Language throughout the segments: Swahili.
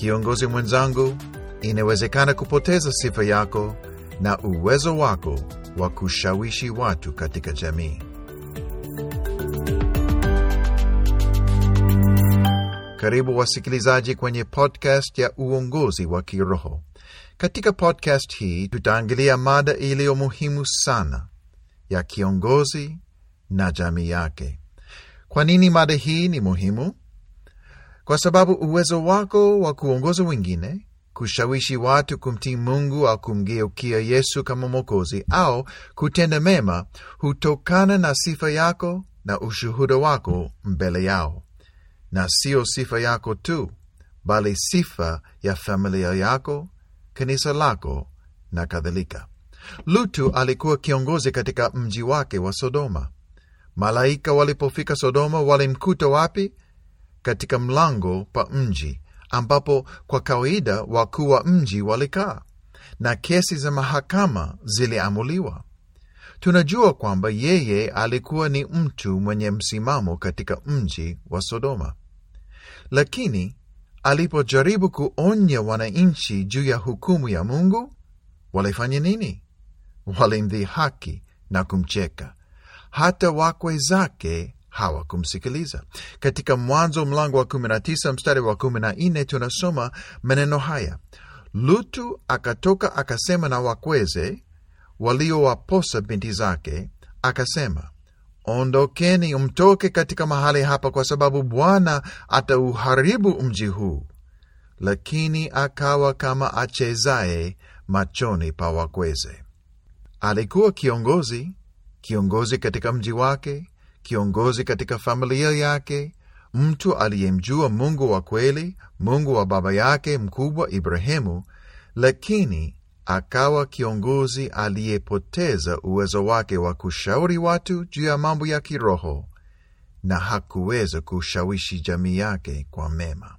Kiongozi mwenzangu, inawezekana kupoteza sifa yako na uwezo wako wa kushawishi watu katika jamii. Karibu wasikilizaji kwenye podcast ya uongozi wa kiroho. Katika podcast hii tutaangalia mada iliyo muhimu sana ya kiongozi na jamii yake. Kwa nini mada hii ni muhimu? Kwa sababu uwezo wako wa kuongoza wengine, kushawishi watu kumtii Mungu au kumgeukia Yesu kama Mwokozi au kutenda mema hutokana na sifa yako na ushuhuda wako mbele yao, na sio sifa yako tu, bali sifa ya familia yako, kanisa lako na kadhalika. Lutu alikuwa kiongozi katika mji wake wa Sodoma. Malaika walipofika Sodoma walimkuta wapi? Katika mlango pa mji ambapo kwa kawaida wakuu wa mji walikaa na kesi za mahakama ziliamuliwa. Tunajua kwamba yeye alikuwa ni mtu mwenye msimamo katika mji wa Sodoma, lakini alipojaribu kuonya wananchi juu ya hukumu ya Mungu, walifanya nini? Walimdhihaki na kumcheka. Hata wakwe zake hawakumsikiliza. Katika Mwanzo mlango wa 19 mstari wa 14 tunasoma maneno haya: Lutu akatoka akasema na wakweze waliowaposa binti zake, akasema, ondokeni mtoke katika mahali hapa, kwa sababu Bwana atauharibu mji huu. Lakini akawa kama achezaye machoni pa wakweze. Alikuwa kiongozi, kiongozi katika mji wake kiongozi katika familia yake, mtu aliyemjua Mungu wa kweli, Mungu wa baba yake mkubwa Ibrahimu, lakini akawa kiongozi aliyepoteza uwezo wake wa kushauri watu juu ya mambo ya kiroho na hakuweza kushawishi jamii yake kwa mema.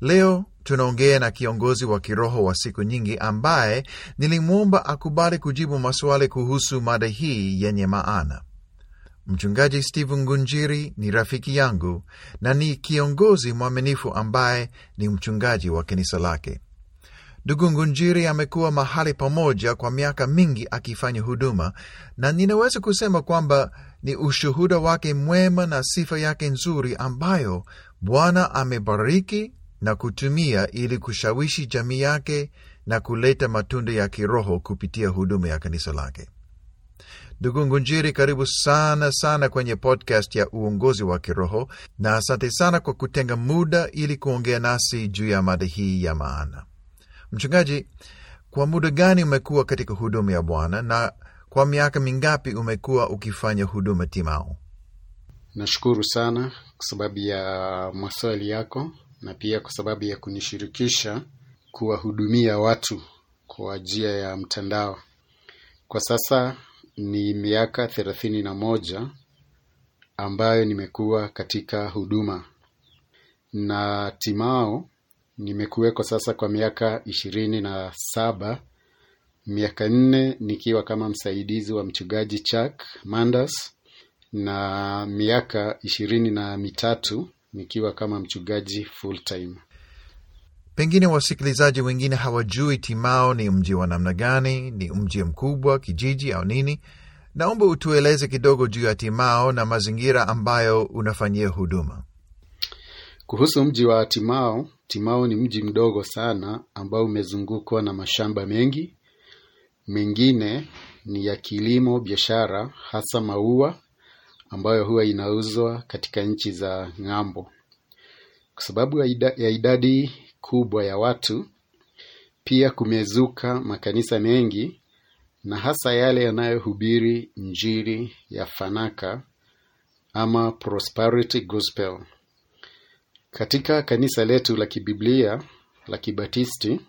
Leo tunaongea na kiongozi wa kiroho wa siku nyingi ambaye nilimwomba akubali kujibu maswali kuhusu mada hii yenye maana. Mchungaji Stephen Ngunjiri ni rafiki yangu na ni kiongozi mwaminifu ambaye ni mchungaji wa kanisa lake. Ndugu Ngunjiri amekuwa mahali pamoja kwa miaka mingi akifanya huduma, na ninaweza kusema kwamba ni ushuhuda wake mwema na sifa yake nzuri ambayo Bwana amebariki na kutumia ili kushawishi jamii yake na kuleta matunda ya kiroho kupitia huduma ya kanisa lake. Ndugu Ngunjiri, karibu sana sana kwenye podcast ya uongozi wa kiroho, na asante sana kwa kutenga muda ili kuongea nasi juu ya mada hii ya maana. Mchungaji, kwa muda gani umekuwa katika huduma ya Bwana na kwa miaka mingapi umekuwa ukifanya huduma timao? Nashukuru sana kwa sababu ya maswali yako na pia kwa sababu ya kunishirikisha kuwahudumia watu kwa njia ya mtandao. Kwa sasa ni miaka thelathini na moja ambayo nimekuwa katika huduma. Na timao nimekuweko sasa kwa miaka ishirini na saba. Miaka nne nikiwa kama msaidizi wa mchungaji Chak Mandas na miaka ishirini na mitatu nikiwa kama mchungaji full time. Pengine wasikilizaji wengine hawajui Timao ni mji wa namna gani, ni mji mkubwa, kijiji au nini? Naomba utueleze kidogo juu ya Timao na mazingira ambayo unafanyia huduma. Kuhusu mji wa Timao, Timao ni mji mdogo sana ambao umezungukwa na mashamba mengi, mengine ni ya kilimo, biashara, hasa maua ambayo huwa inauzwa katika nchi za ng'ambo. Kwa sababu ya idadi kubwa ya watu, pia kumezuka makanisa mengi na hasa yale yanayohubiri Injili ya fanaka ama prosperity gospel. Katika kanisa letu la kibiblia la Kibatisti,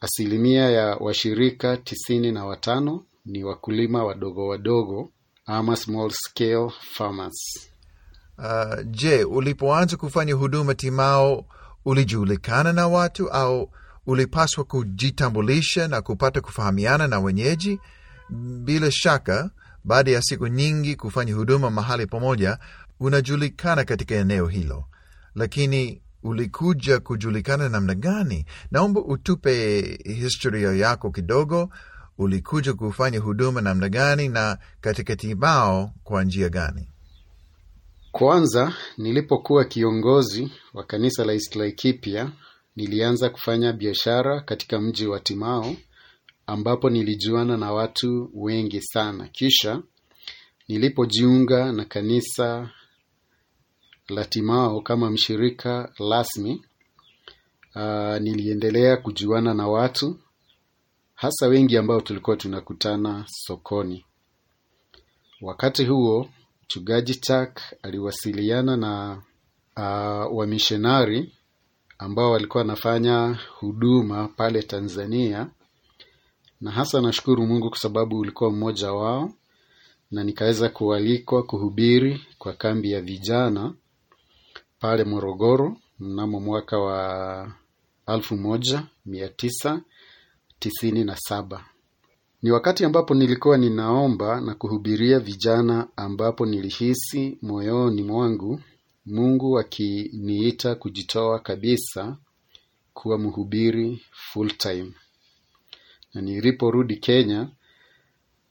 asilimia ya washirika tisini na watano ni wakulima wadogo wadogo ama small scale farmers. Uh, je, ulipoanza kufanya huduma Timao ulijulikana na watu au ulipaswa kujitambulisha na kupata kufahamiana na wenyeji? Bila shaka, baada ya siku nyingi kufanya huduma mahali pamoja, unajulikana katika eneo hilo, lakini ulikuja kujulikana namna gani? Naomba utupe historia yako kidogo. Ulikuja kufanya huduma namna gani na katika tibao kwa njia gani? Kwanza, nilipokuwa kiongozi wa kanisa la East Laikipia, nilianza kufanya biashara katika mji wa Timao ambapo nilijuana na watu wengi sana. Kisha nilipojiunga na kanisa la Timao kama mshirika rasmi, uh, niliendelea kujuana na watu hasa wengi ambao tulikuwa tunakutana sokoni. Wakati huo mchungaji Chuck aliwasiliana na uh, wamishonari ambao walikuwa wanafanya huduma pale Tanzania, na hasa nashukuru Mungu kwa sababu ulikuwa mmoja wao, na nikaweza kualikwa kuhubiri kwa kambi ya vijana pale Morogoro mnamo mwaka wa alfu moja mia tisa tisini na saba. Ni wakati ambapo nilikuwa ninaomba na kuhubiria vijana, ambapo nilihisi moyoni mwangu Mungu akiniita kujitoa kabisa kuwa mhubiri full time, na niliporudi Kenya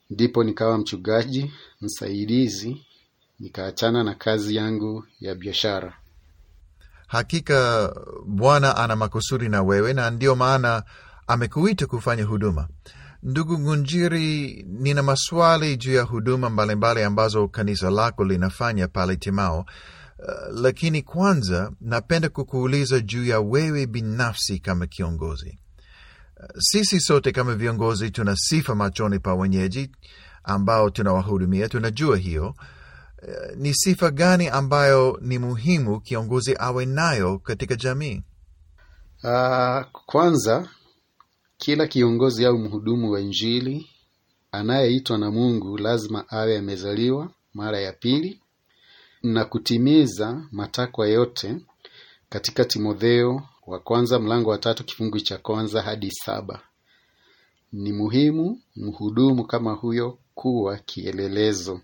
ndipo nikawa mchungaji msaidizi, nikaachana na kazi yangu ya biashara. Hakika Bwana ana makusudi na wewe, na ndiyo maana amekuita kufanya huduma. Ndugu Ngunjiri, nina maswali juu ya huduma mbalimbali ambazo kanisa lako linafanya pale Timao. Uh, lakini kwanza napenda kukuuliza juu ya wewe binafsi kama kiongozi. Uh, sisi sote kama viongozi tuna sifa machoni pa wenyeji ambao tunawahudumia, tunajua hiyo. Uh, ni sifa gani ambayo ni muhimu kiongozi awe nayo katika jamii? Uh, kwanza kila kiongozi au mhudumu wa Injili anayeitwa na Mungu lazima awe amezaliwa mara ya pili na kutimiza matakwa yote katika Timotheo wa kwanza mlango wa tatu kifungu cha kwanza hadi saba. Ni muhimu mhudumu kama huyo kuwa kielelezo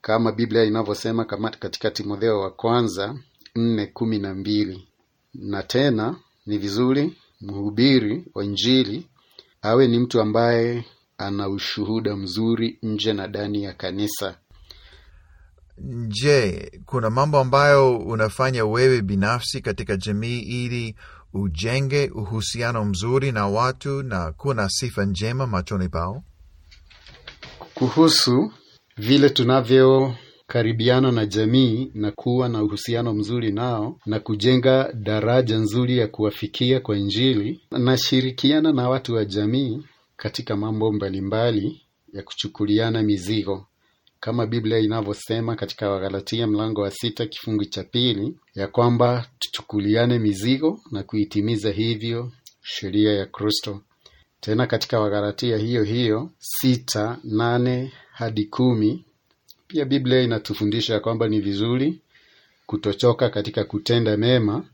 kama Biblia inavyosema katika Timotheo wa kwanza nne kumi na mbili. Na tena ni vizuri mhubiri wa Injili awe ni mtu ambaye ana ushuhuda mzuri nje na ndani ya kanisa. Je, kuna mambo ambayo unafanya wewe binafsi katika jamii ili ujenge uhusiano mzuri na watu na kuna sifa njema machoni pao? Kuhusu vile tunavyokaribiana na jamii na kuwa na uhusiano mzuri nao na kujenga daraja nzuri ya kuwafikia kwa Injili, nashirikiana na watu wa jamii katika mambo mbalimbali ya kuchukuliana mizigo kama Biblia inavyosema katika Wagalatia mlango wa sita kifungu cha pili ya kwamba tuchukuliane mizigo na kuitimiza hivyo sheria ya Kristo. Tena katika Wagalatia hiyo hiyo sita nane hadi kumi pia Biblia inatufundisha kwamba ni vizuri kutochoka katika kutenda mema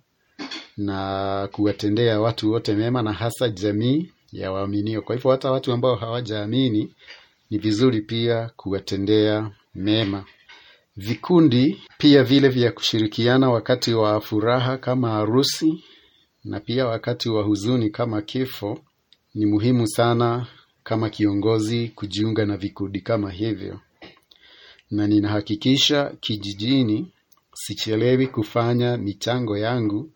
na kuwatendea watu wote mema, na hasa jamii ya waaminio. Kwa hivyo hata watu ambao hawajaamini ni vizuri pia kuwatendea mema. Vikundi pia vile vya kushirikiana wakati wa furaha kama harusi na pia wakati wa huzuni kama kifo, ni muhimu sana kama kiongozi kujiunga na vikundi kama hivyo, na ninahakikisha kijijini sichelewi kufanya michango yangu,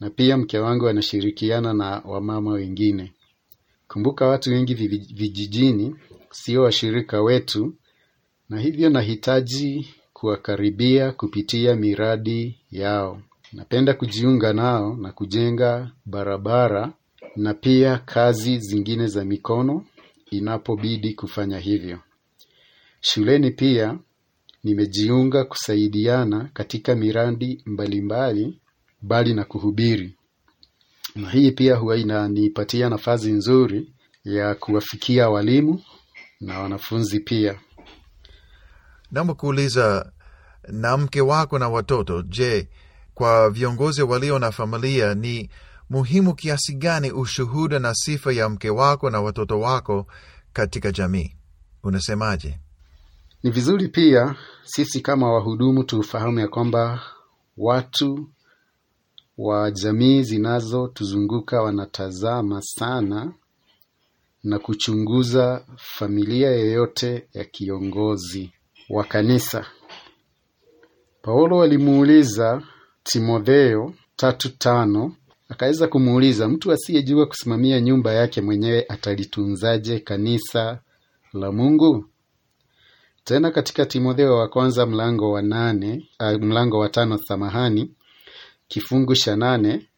na pia mke wangu anashirikiana na wamama wengine. Kumbuka, watu wengi vijijini sio washirika wetu, na hivyo nahitaji kuwakaribia kupitia miradi yao. Napenda kujiunga nao na kujenga barabara na pia kazi zingine za mikono inapobidi kufanya hivyo. Shuleni pia nimejiunga kusaidiana katika miradi mbalimbali mbali na kuhubiri, na hii pia huwa inanipatia nafasi nzuri ya kuwafikia walimu na wanafunzi pia. Naomba kuuliza, na mke wako na watoto, je, kwa viongozi walio na familia ni muhimu kiasi gani ushuhuda na sifa ya mke wako na watoto wako katika jamii? Unasemaje? Ni vizuri pia sisi kama wahudumu tufahamu ya kwamba watu wa jamii zinazotuzunguka wanatazama sana na kuchunguza familia yoyote ya kiongozi wa kanisa. Paulo alimuuliza Timotheo tatu tano akaweza kumuuliza mtu asiyejua kusimamia nyumba yake mwenyewe atalitunzaje kanisa la Mungu? Tena katika Timotheo wa kwanza mlango wa nane, uh, mlango wa tano samahani, kifungu cha nane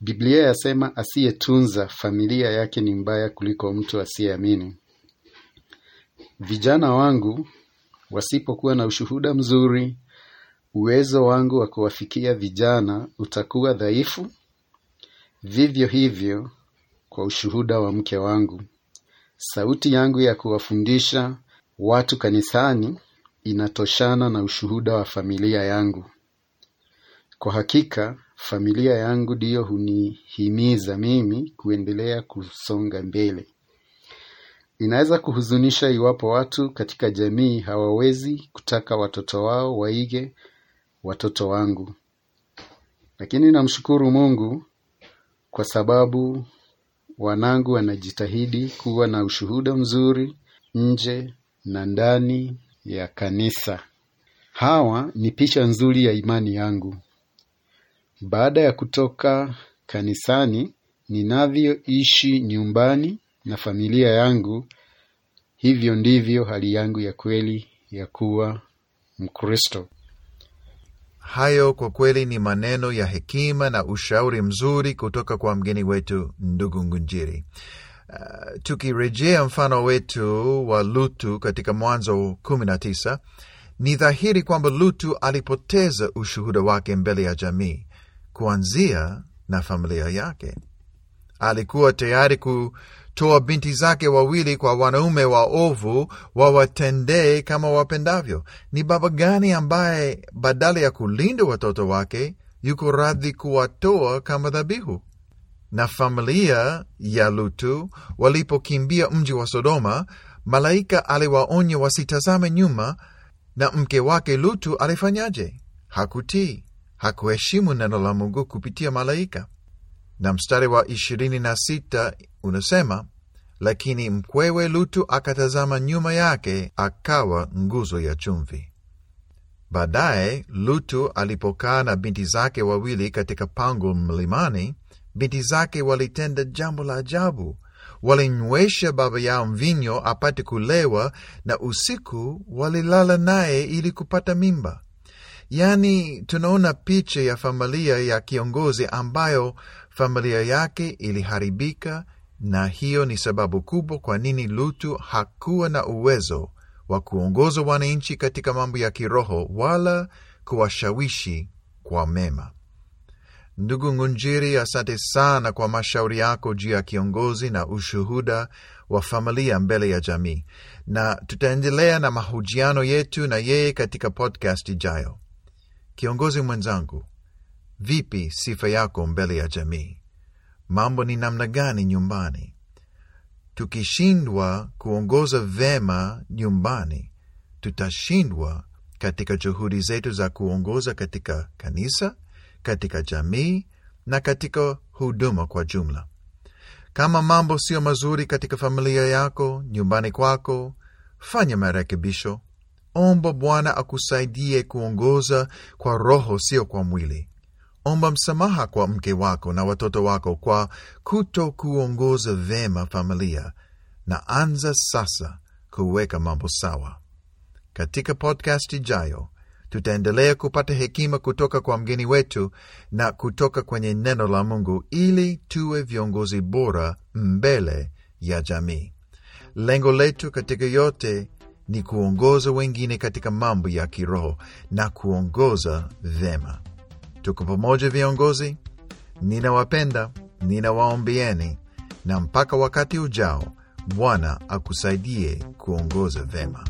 Biblia yasema asiyetunza familia yake ni mbaya kuliko mtu asiyeamini. Vijana wangu wasipokuwa na ushuhuda mzuri, uwezo wangu wa kuwafikia vijana utakuwa dhaifu. Vivyo hivyo kwa ushuhuda wa mke wangu, sauti yangu ya kuwafundisha watu kanisani inatoshana na ushuhuda wa familia yangu. Kwa hakika familia yangu ndiyo hunihimiza mimi kuendelea kusonga mbele. Inaweza kuhuzunisha iwapo watu katika jamii hawawezi kutaka watoto wao waige watoto wangu, lakini namshukuru Mungu kwa sababu wanangu wanajitahidi kuwa na ushuhuda mzuri nje na ndani ya kanisa. Hawa ni picha nzuri ya imani yangu. Baada ya kutoka kanisani, ninavyoishi nyumbani na familia yangu, hivyo ndivyo hali yangu ya kweli ya kuwa Mkristo. Hayo kwa kweli ni maneno ya hekima na ushauri mzuri kutoka kwa mgeni wetu ndugu Ngunjiri. Uh, tukirejea mfano wetu wa Lutu katika Mwanzo kumi na tisa, ni dhahiri kwamba Lutu alipoteza ushuhuda wake mbele ya jamii, kuanzia na familia yake. Alikuwa tayari kutoa binti zake wawili kwa wanaume waovu wawatendee kama wapendavyo. Ni baba gani ambaye badala ya kulinda watoto wake yuko radhi kuwatoa kama dhabihu? Na familia ya Lutu walipokimbia mji wa Sodoma, malaika aliwaonya wasitazame nyuma, na mke wake Lutu alifanyaje? Hakutii, hakuheshimu neno la Mungu kupitia malaika. Na mstari wa ishirini na sita unasema, lakini mkwewe Lutu akatazama nyuma yake, akawa nguzo ya chumvi. Baadaye Lutu alipokaa na binti zake wawili katika pango mlimani, binti zake walitenda jambo la ajabu. Walinywesha baba yao mvinyo apate kulewa, na usiku walilala naye ili kupata mimba. Yaani, tunaona picha ya familia ya kiongozi ambayo familia yake iliharibika, na hiyo ni sababu kubwa kwa nini Lutu hakuwa na uwezo wa kuongoza wananchi katika mambo ya kiroho wala kuwashawishi kwa mema. Ndugu Ngunjiri, asante sana kwa mashauri yako juu ya kiongozi na ushuhuda wa familia mbele ya jamii, na tutaendelea na mahojiano yetu na yeye katika podcast ijayo. Kiongozi mwenzangu, vipi sifa yako mbele ya jamii? Mambo ni namna gani nyumbani? Tukishindwa kuongoza vema nyumbani, tutashindwa katika juhudi zetu za kuongoza katika kanisa, katika jamii na katika huduma kwa jumla. Kama mambo sio mazuri katika familia yako, nyumbani kwako, fanya marekebisho. Omba Bwana akusaidie kuongoza kwa Roho, sio kwa mwili. Omba msamaha kwa mke wako na watoto wako kwa kuto kuongoza vema familia, na anza sasa kuweka mambo sawa. Katika podcast ijayo tutaendelea kupata hekima kutoka kwa mgeni wetu na kutoka kwenye neno la Mungu ili tuwe viongozi bora mbele ya jamii. Lengo letu katika yote ni kuongoza wengine katika mambo ya kiroho na kuongoza vema. Tuko pamoja viongozi, ninawapenda, ninawaombieni, na mpaka wakati ujao, Bwana akusaidie kuongoza vema.